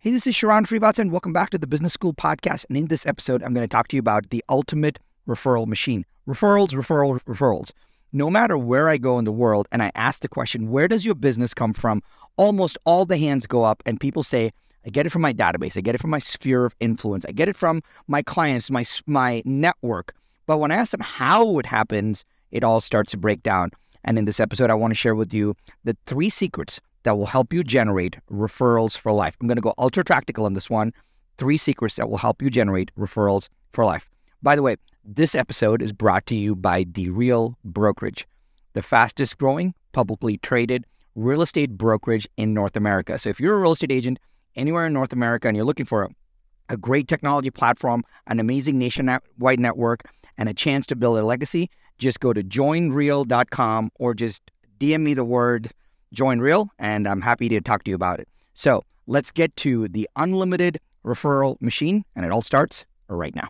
Hey, this is Sharran Srivatsaa, and welcome back to the Business School Podcast. And in this episode, I'm going to talk to you about the ultimate referral machine. Referrals, referrals, referrals. No matter where I go in the world and I ask the question, where does your business come from? Almost all the hands go up, and people say, I get it from my database. I get it from my sphere of influence. I get it from my clients, my, my network. But when I ask them how it happens, it all starts to break down. And in this episode, I want to share with you the three secrets that will help you generate referrals for life. I'm going to go ultra practical on this one. Three secrets that will help you generate referrals for life. By the way, this episode is brought to you by The Real Brokerage, the fastest growing publicly traded real estate brokerage in North America. So if you're a real estate agent anywhere in North America and you're looking for a, a great technology platform, an amazing nationwide network, and a chance to build a legacy, just go to joinreal.com or just DM me the word join real, and I'm happy to talk to you about it. So let's get to the unlimited referral machine, and it all starts right now.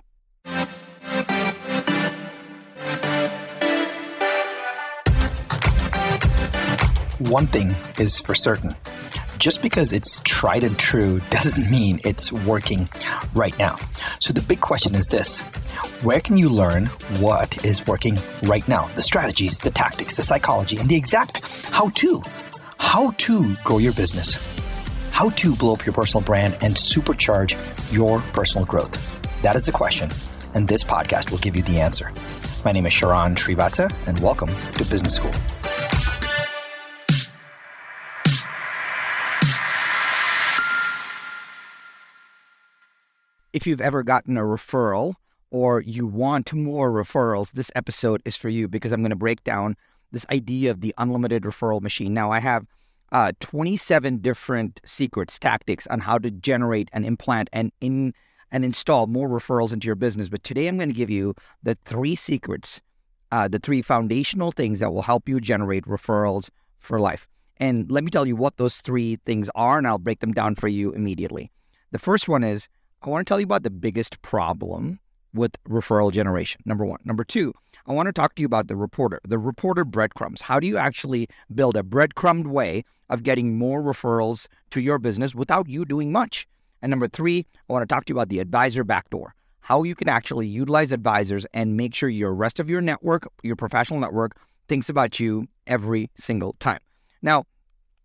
One thing is for certain just because it's tried and true doesn't mean it's working right now. So the big question is this where can you learn what is working right now? The strategies, the tactics, the psychology, and the exact how to how to grow your business, how to blow up your personal brand and supercharge your personal growth. That is the question, and this podcast will give you the answer. My name is Sharran Srivatsaa, and welcome to Business School. If you've ever gotten a referral or you want more referrals, this episode is for you because I'm going to break down this idea of the unlimited referral machine. Now, I have uh, 27 different secrets, tactics on how to generate and implant and in and install more referrals into your business. But today, I'm going to give you the three secrets, uh, the three foundational things that will help you generate referrals for life. And let me tell you what those three things are, and I'll break them down for you immediately. The first one is I want to tell you about the biggest problem with referral generation. Number one. Number two, I want to talk to you about the reporter, the reporter breadcrumbs. How do you actually build a breadcrumbed way of getting more referrals to your business without you doing much? And number three, I want to talk to you about the advisor backdoor. How you can actually utilize advisors and make sure your rest of your network, your professional network, thinks about you every single time. Now,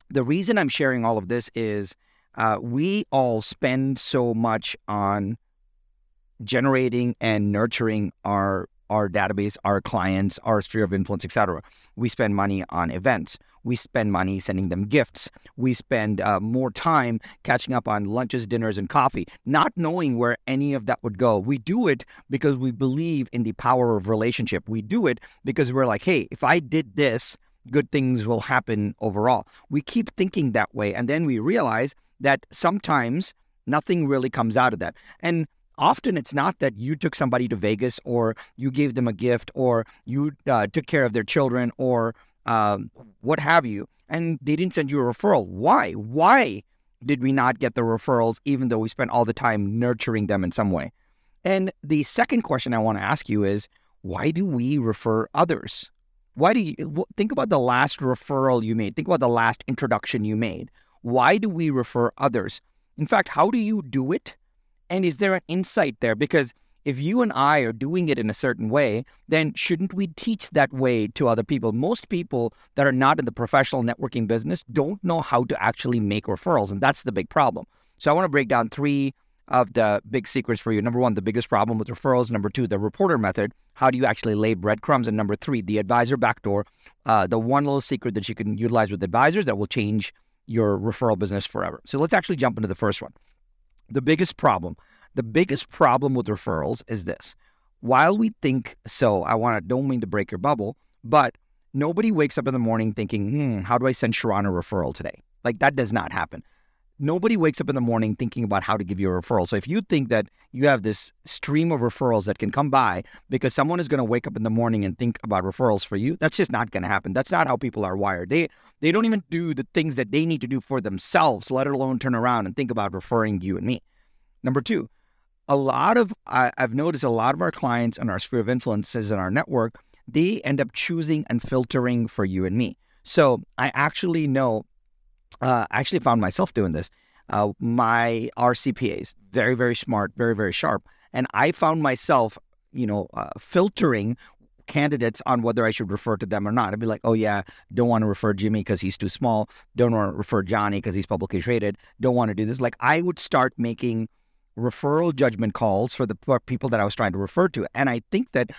the reason I'm sharing all of this is uh, we all spend so much on generating and nurturing our our database, our clients, our sphere of influence, etc. We spend money on events. We spend money sending them gifts. We spend uh, more time catching up on lunches, dinners, and coffee, not knowing where any of that would go. We do it because we believe in the power of relationship. We do it because we're like, hey, if I did this, good things will happen overall. We keep thinking that way, and then we realize that sometimes nothing really comes out of that. And often it's not that you took somebody to Vegas or you gave them a gift or you uh, took care of their children or um, what have you, and they didn't send you a referral. Why? Why did we not get the referrals even though we spent all the time nurturing them in some way? And the second question I want to ask you is why do we refer others? Why do you think about the last referral you made? Think about the last introduction you made. Why do we refer others? In fact, how do you do it? And is there an insight there? Because if you and I are doing it in a certain way, then shouldn't we teach that way to other people? Most people that are not in the professional networking business don't know how to actually make referrals, and that's the big problem. So I want to break down three of the big secrets for you. Number one, the biggest problem with referrals. Number two, the reporter method. How do you actually lay breadcrumbs? And number three, the advisor backdoor. Uh, the one little secret that you can utilize with advisors that will change your referral business forever. So let's actually jump into the first one. The biggest problem, the biggest problem with referrals is this. While we think so, I want to don't mean to break your bubble, but nobody wakes up in the morning thinking, hmm, how do I send Sharran a referral today? Like that does not happen. Nobody wakes up in the morning thinking about how to give you a referral. So if you think that you have this stream of referrals that can come by because someone is going to wake up in the morning and think about referrals for you, that's just not going to happen. That's not how people are wired. They they don't even do the things that they need to do for themselves, let alone turn around and think about referring you and me. Number two, a lot of I, I've noticed a lot of our clients and our sphere of influences in our network, they end up choosing and filtering for you and me. So I actually know, uh, I actually found myself doing this. Uh, my RCPAs, very, very smart, very, very sharp. And I found myself, you know, uh, filtering candidates on whether I should refer to them or not. I'd be like, oh, yeah, don't want to refer Jimmy because he's too small. Don't want to refer Johnny because he's publicly traded. Don't want to do this. Like, I would start making referral judgment calls for the people that I was trying to refer to. And I think that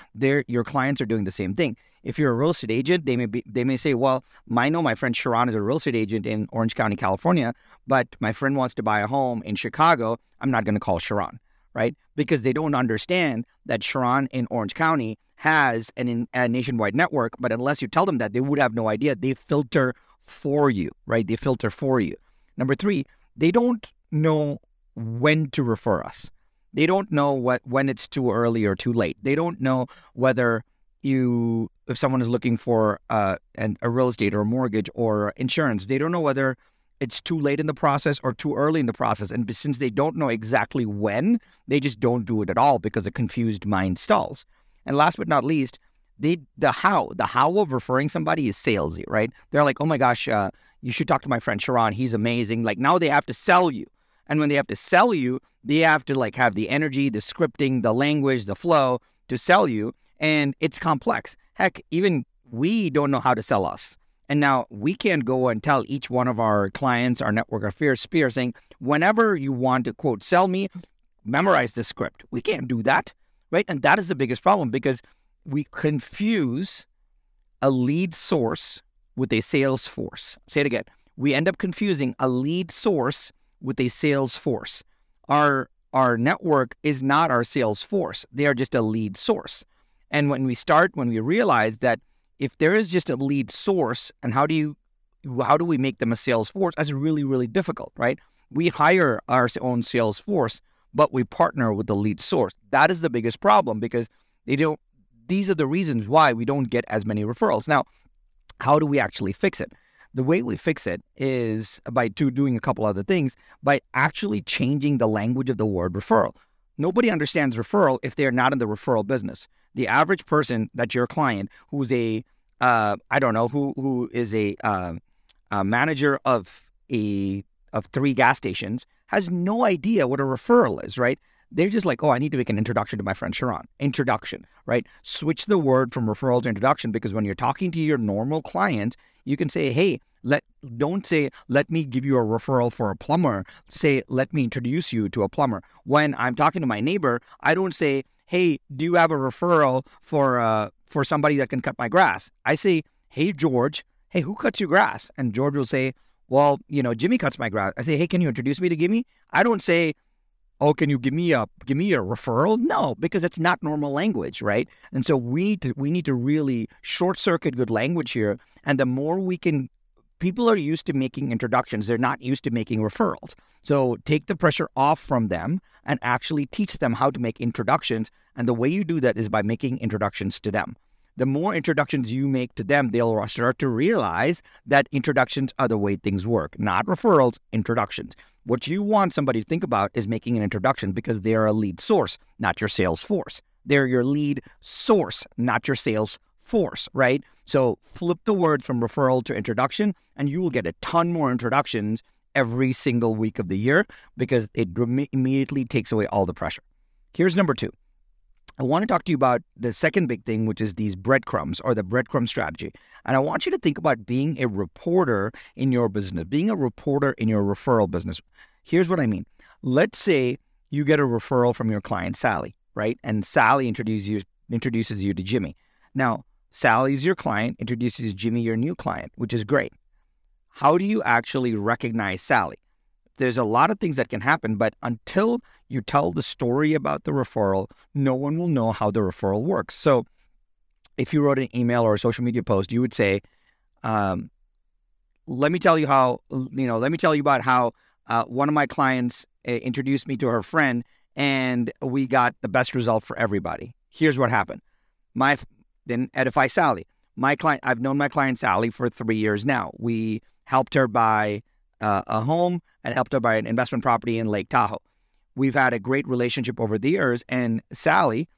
your clients are doing the same thing. If you're a real estate agent, they may be, they may say, "Well, I know my friend Sharran is a real estate agent in Orange County, California, but my friend wants to buy a home in Chicago. I'm not going to call Sharran." Right? Because they don't understand that Sharran in Orange County has an, a nationwide network, but unless you tell them that, they would have no idea. They filter for you, right? They filter for you. Number three, they don't know when to refer us. They don't know what when it's too early or too late. They don't know whether you if someone is looking for uh, an, a real estate or a mortgage or insurance. They don't know whether it's too late in the process or too early in the process. And since they don't know exactly when, they just don't do it at all because a confused mind stalls. And last but not least, the how the how of referring somebody is salesy, right? They're like, oh my gosh, uh, you should talk to my friend Sharran. He's amazing. Like now they have to sell you. And when they have to sell you, they have to like have the energy, the scripting, the language, the flow to sell you. And it's complex. Heck, even we don't know how to sell us. And now we can't go and tell each one of our clients, our network affairs spear saying, whenever you want to quote, sell me, memorize the script. We can't do that. Right. And that is the biggest problem because we confuse a lead source with a sales force. Say it again. We end up confusing a lead source with a sales force. Our our network is not our sales force. They are just a lead source. And when we start, when we realize that if there is just a lead source, and how do you how do we make them a sales force? That's really, really difficult, right? We hire our own sales force, but we partner with the lead source. That is the biggest problem because they don't these are the reasons why we don't get as many referrals. Now, how do we actually fix it? The way we fix it is by doing a couple other things, by actually changing the language of the word referral. Nobody understands referral if they're not in the referral business. The average person that's your client, who's a uh, I don't know who who is a, uh, a manager of a of three gas stations, has no idea what a referral is, right? They're just like, oh, I need to make an introduction to my friend Sharran. Introduction, right? Switch the word from referral to introduction because when you're talking to your normal client, you can say, hey, let don't say let me give you a referral for a plumber. Say let me introduce you to a plumber. When I'm talking to my neighbor, I don't say, hey, do you have a referral for uh for somebody that can cut my grass? I say, hey George, hey, who cuts your grass? And George will say, well, you know, Jimmy cuts my grass. I say, hey, can you introduce me to Jimmy? I don't say, oh, can you give me a give me a referral? No, because it's not normal language, right? And so we to, we need to really short circuit good language here. And the more we can people are used to making introductions. They're not used to making referrals. So take the pressure off from them and actually teach them how to make introductions. And the way you do that is by making introductions to them. The more introductions you make to them, they'll start to realize that introductions are the way things work, not referrals, introductions. What you want somebody to think about is making an introduction because they're a lead source, not your sales force. They're your lead source, not your sales force, right? So flip the word from referral to introduction, and you will get a ton more introductions every single week of the year because it immediately takes away all the pressure. Here's number two. I want to talk to you about the second big thing, which is these breadcrumbs or the breadcrumb strategy. And I want you to think about being a reporter in your business, being a reporter in your referral business. Here's what I mean. Let's say you get a referral from your client, Sally, right? And Sally introduces you, introduces you to Jimmy. Now, Sally's your client, introduces Jimmy your new client, which is great. How do you actually recognize Sally? There's a lot of things that can happen, but until you tell the story about the referral, no one will know how the referral works. So, if you wrote an email or a social media post, you would say, um, "Let me tell you how you know. Let me tell you about how uh, one of my clients uh, introduced me to her friend, and we got the best result for everybody. Here's what happened. My then Edify Sally. My client, I've known my client Sally for three years now. We helped her buy uh, a home and helped her buy an investment property in Lake Tahoe. We've had a great relationship over the years. And Sally,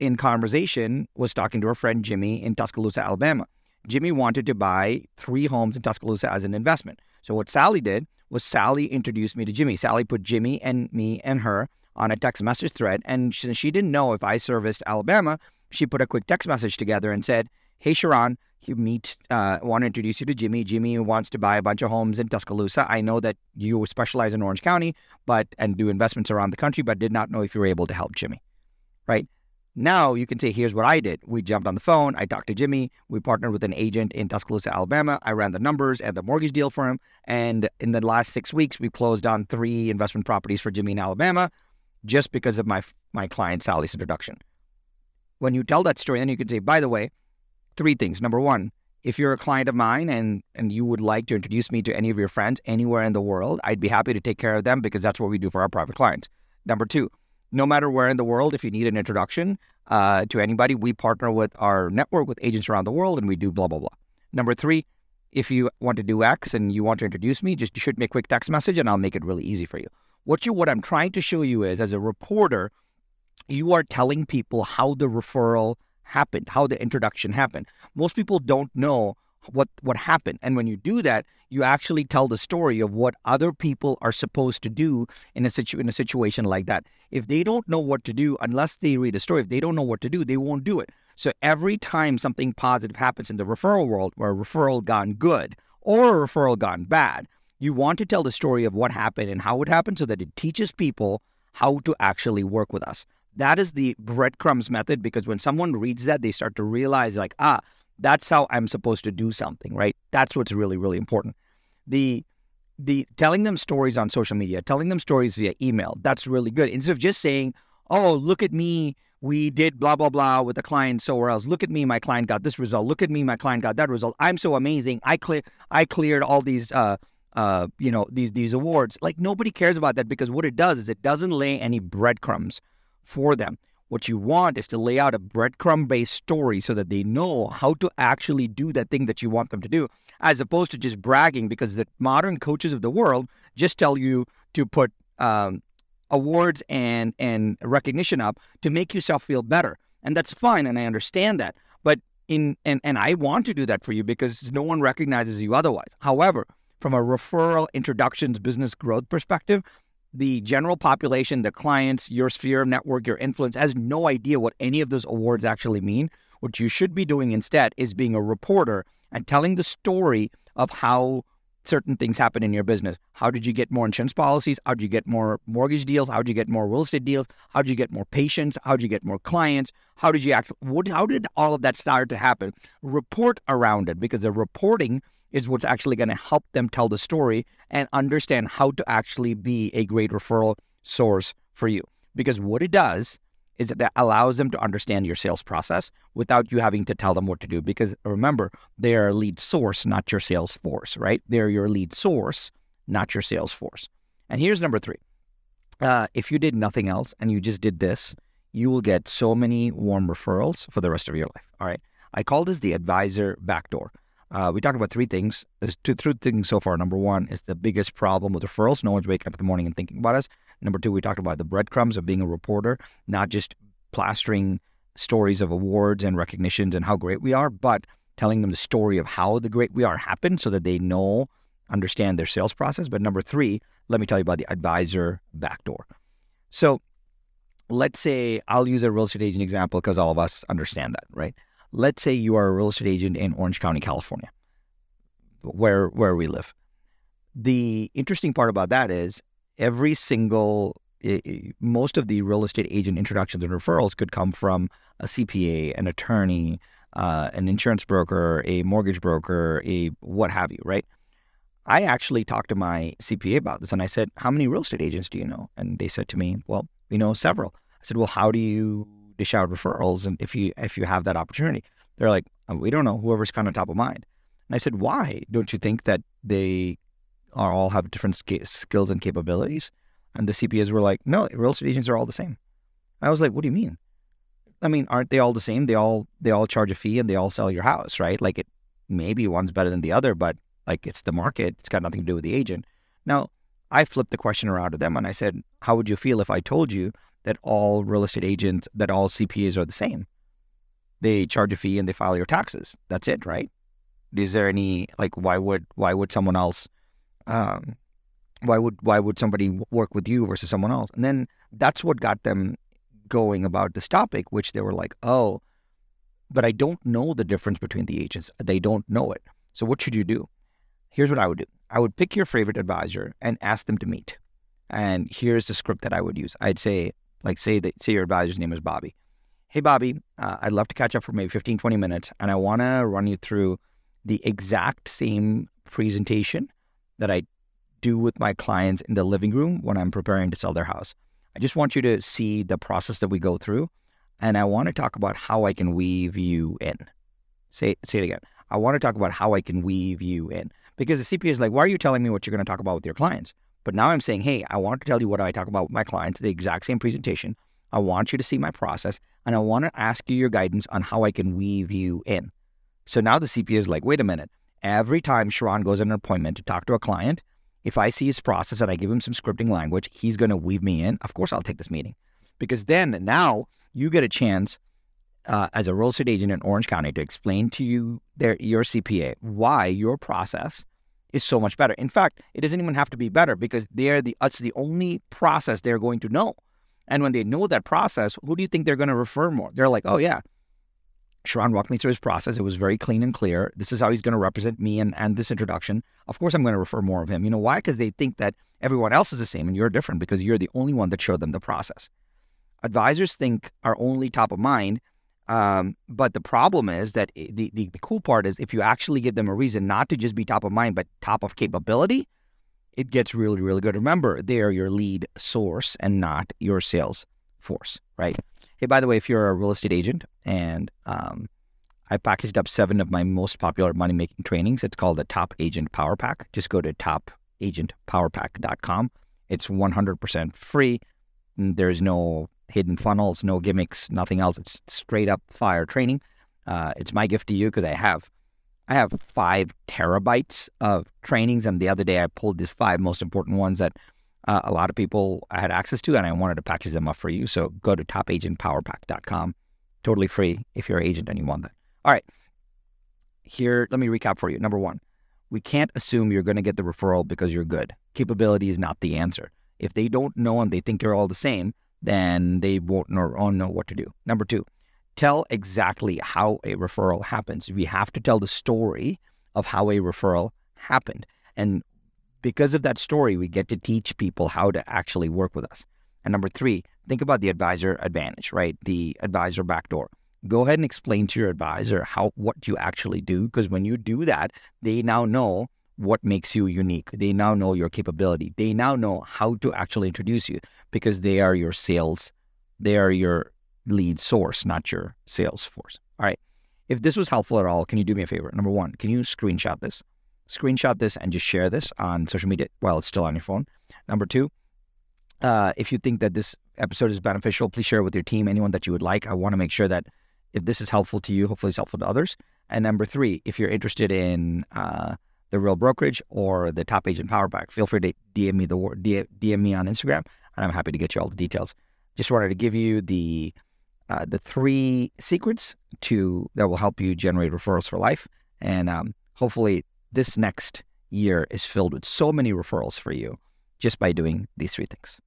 in conversation, was talking to her friend Jimmy in Tuscaloosa, Alabama. Jimmy wanted to buy three homes in Tuscaloosa as an investment. So what Sally did was Sally introduced me to Jimmy. Sally put Jimmy and me and her on a text message thread. And since she didn't know if I serviced Alabama, she put a quick text message together and said, Hey, Sharran, you meet, uh, want to introduce you to Jimmy. Jimmy wants to buy a bunch of homes in Tuscaloosa. I know that you specialize in Orange County, but and do investments around the country, but did not know if you were able to help Jimmy. Right now, you can say, "Here's what I did." We jumped on the phone. I talked to Jimmy. We partnered with an agent in Tuscaloosa, Alabama. I ran the numbers and the mortgage deal for him. And in the last six weeks, we closed on three investment properties for Jimmy in Alabama, just because of my my client Sally's introduction. When you tell that story, then you can say, "By the way." Three things. Number one, if you're a client of mine and and you would like to introduce me to any of your friends anywhere in the world, I'd be happy to take care of them because that's what we do for our private clients. Number two, no matter where in the world, if you need an introduction uh, to anybody, we partner with our network with agents around the world and we do blah blah blah. Number three, if you want to do X and you want to introduce me, just shoot me a quick text message and I'll make it really easy for you. What you what I'm trying to show you is as a reporter, you are telling people how the referral happened, how the introduction happened. Most people don't know what what happened. And when you do that, you actually tell the story of what other people are supposed to do in a situ in a situation like that. If they don't know what to do, unless they read a story, if they don't know what to do, they won't do it. So every time something positive happens in the referral world, where a referral gone good or a referral gone bad, you want to tell the story of what happened and how it happened so that it teaches people how to actually work with us. That is the breadcrumbs method because when someone reads that, they start to realize, like, ah, that's how I'm supposed to do something, right? That's what's really, really important. The the telling them stories on social media, telling them stories via email, that's really good. Instead of just saying, oh, look at me, we did blah, blah, blah with a client somewhere else. Look at me, my client got this result. Look at me, my client got that result. I'm so amazing. I clear I cleared all these uh uh, you know, these these awards. Like nobody cares about that because what it does is it doesn't lay any breadcrumbs for them. What you want is to lay out a breadcrumb based story so that they know how to actually do that thing that you want them to do, as opposed to just bragging because the modern coaches of the world just tell you to put um, awards and, and recognition up to make yourself feel better. And that's fine. And I understand that. But in, and, and I want to do that for you because no one recognizes you otherwise. However, from a referral, introductions, business growth perspective, the general population, the clients, your sphere of network, your influence has no idea what any of those awards actually mean. What you should be doing instead is being a reporter and telling the story of how certain things happen in your business. How did you get more insurance policies? How did you get more mortgage deals? How did you get more real estate deals? How did you get more patients? How did you get more clients? How did you act? What, how did all of that start to happen? Report around it because the reporting is what's actually going to help them tell the story and understand how to actually be a great referral source for you. Because what it does is it allows them to understand your sales process without you having to tell them what to do. Because remember, they are a lead source, not your sales force, right? They're your lead source, not your sales force. And here's number three. Uh, if you did nothing else and you just did this, you will get so many warm referrals for the rest of your life. All right. I call this the advisor backdoor. Uh, we talked about three things. There's two, three things so far. Number one is the biggest problem with referrals. No one's waking up in the morning and thinking about us. Number two, we talked about the breadcrumbs of being a reporter, not just plastering stories of awards and recognitions and how great we are, but telling them the story of how the great we are happened so that they know, understand their sales process. But number three, let me tell you about the advisor backdoor. So let's say I'll use a real estate agent example because all of us understand that, right? let's say you are a real estate agent in Orange County, California, where where we live. The interesting part about that is every single most of the real estate agent introductions and referrals could come from a CPA, an attorney, uh, an insurance broker, a mortgage broker, a what have you, right? I actually talked to my CPA about this and I said, How many real estate agents do you know? And they said to me, Well, we know several. I said, Well, how do you dish out referrals and if you if you have that opportunity they're like oh, we don't know whoever's kind of top of mind and i said why don't you think that they are all have different skills and capabilities and the cpas were like no real estate agents are all the same i was like what do you mean i mean aren't they all the same they all they all charge a fee and they all sell your house right like it maybe one's better than the other but like it's the market it's got nothing to do with the agent now i flipped the question around to them and i said how would you feel if i told you that all real estate agents, that all CPAs are the same. They charge a fee and they file your taxes. That's it, right? Is there any like why would why would someone else um, Why would why would somebody work with you versus someone else? And then that's what got them going about this topic, which they were like, oh, but I don't know the difference between the agents. They don't know it. So what should you do? Here's what I would do. I would pick your favorite advisor and ask them to meet. And here's the script that I would use. I'd say, like, say that say your advisor's name is Bobby. Hey, Bobby, uh, I'd love to catch up for maybe 15, 20 minutes, and I want to run you through the exact same presentation that I do with my clients in the living room when I'm preparing to sell their house. I just want you to see the process that we go through, and I want to talk about how I can weave you in. Say, say it again. I want to talk about how I can weave you in because the CPA is like, why are you telling me what you're going to talk about with your clients? But now I'm saying, hey, I want to tell you what I talk about with my clients, the exact same presentation. I want you to see my process and I want to ask you your guidance on how I can weave you in. So now the CPA is like, wait a minute. Every time Sharran goes on an appointment to talk to a client, if I see his process and I give him some scripting language, he's going to weave me in. Of course, I'll take this meeting because then now you get a chance uh, as a real estate agent in Orange County to explain to you their your CPA why your process is so much better. In fact, it doesn't even have to be better because they're the it's the only process they're going to know. And when they know that process, who do you think they're going to refer more? They're like, oh yeah, Sharran walked me through his process. It was very clean and clear. This is how he's going to represent me and, and this introduction. Of course, I'm going to refer more of him. You know why? Because they think that everyone else is the same and you're different because you're the only one that showed them the process. Advisors think are only top of mind um, but the problem is that the, the, the cool part is if you actually give them a reason not to just be top of mind, but top of capability, it gets really, really good. Remember, they are your lead source and not your sales force, right? Hey, by the way, if you're a real estate agent and um, I packaged up seven of my most popular money making trainings, it's called the Top Agent Power Pack. Just go to topagentpowerpack.com. It's 100% free. There's no hidden funnels, no gimmicks, nothing else. It's straight up fire training. Uh, it's my gift to you because I have I have five terabytes of trainings, and the other day I pulled these five most important ones that uh, a lot of people I had access to, and I wanted to package them up for you. So go to topagentpowerpack.com, totally free if you're an agent and you want that. All right, here let me recap for you. Number one, we can't assume you're going to get the referral because you're good. Capability is not the answer. If they don't know and they think you're all the same, then they won't know, know what to do. Number two, tell exactly how a referral happens. We have to tell the story of how a referral happened. And because of that story, we get to teach people how to actually work with us. And number three, think about the advisor advantage, right? The advisor backdoor. Go ahead and explain to your advisor how what you actually do, because when you do that, they now know what makes you unique. They now know your capability. They now know how to actually introduce you because they are your sales, they are your lead source, not your sales force. All right. If this was helpful at all, can you do me a favor? Number one, can you screenshot this? Screenshot this and just share this on social media while it's still on your phone. Number two, uh, if you think that this episode is beneficial, please share it with your team, anyone that you would like. I want to make sure that if this is helpful to you, hopefully it's helpful to others. And number three, if you're interested in uh, the Real Brokerage or the Top Agent Power Pack, feel free to DM me the DM me on Instagram, and I'm happy to get you all the details. Just wanted to give you the uh, the three secrets to that will help you generate referrals for life, and um, hopefully this next year is filled with so many referrals for you just by doing these three things.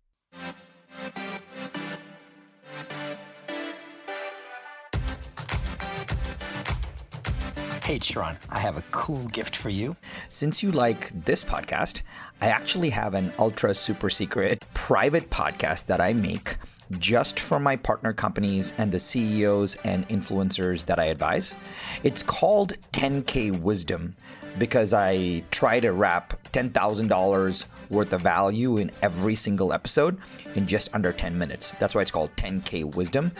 Hey, Sharran, I have a cool gift for you. Since you like this podcast, I actually have an ultra super secret private podcast that I make just for my partner companies and the CEOs and influencers that I advise. It's called 10K Wisdom because I try to wrap $10,000 worth of value in every single episode in just under 10 minutes. That's why it's called 10K Wisdom.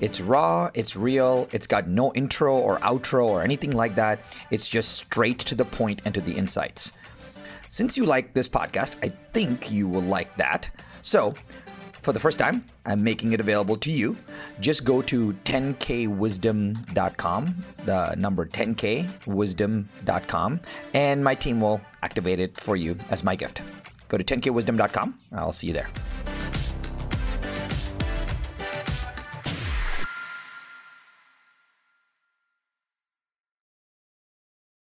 It's raw, it's real, it's got no intro or outro or anything like that. It's just straight to the point and to the insights. Since you like this podcast, I think you will like that. So, for the first time, I'm making it available to you. Just go to 10kwisdom.com, the number 10kwisdom.com, and my team will activate it for you as my gift. Go to 10kwisdom.com. I'll see you there.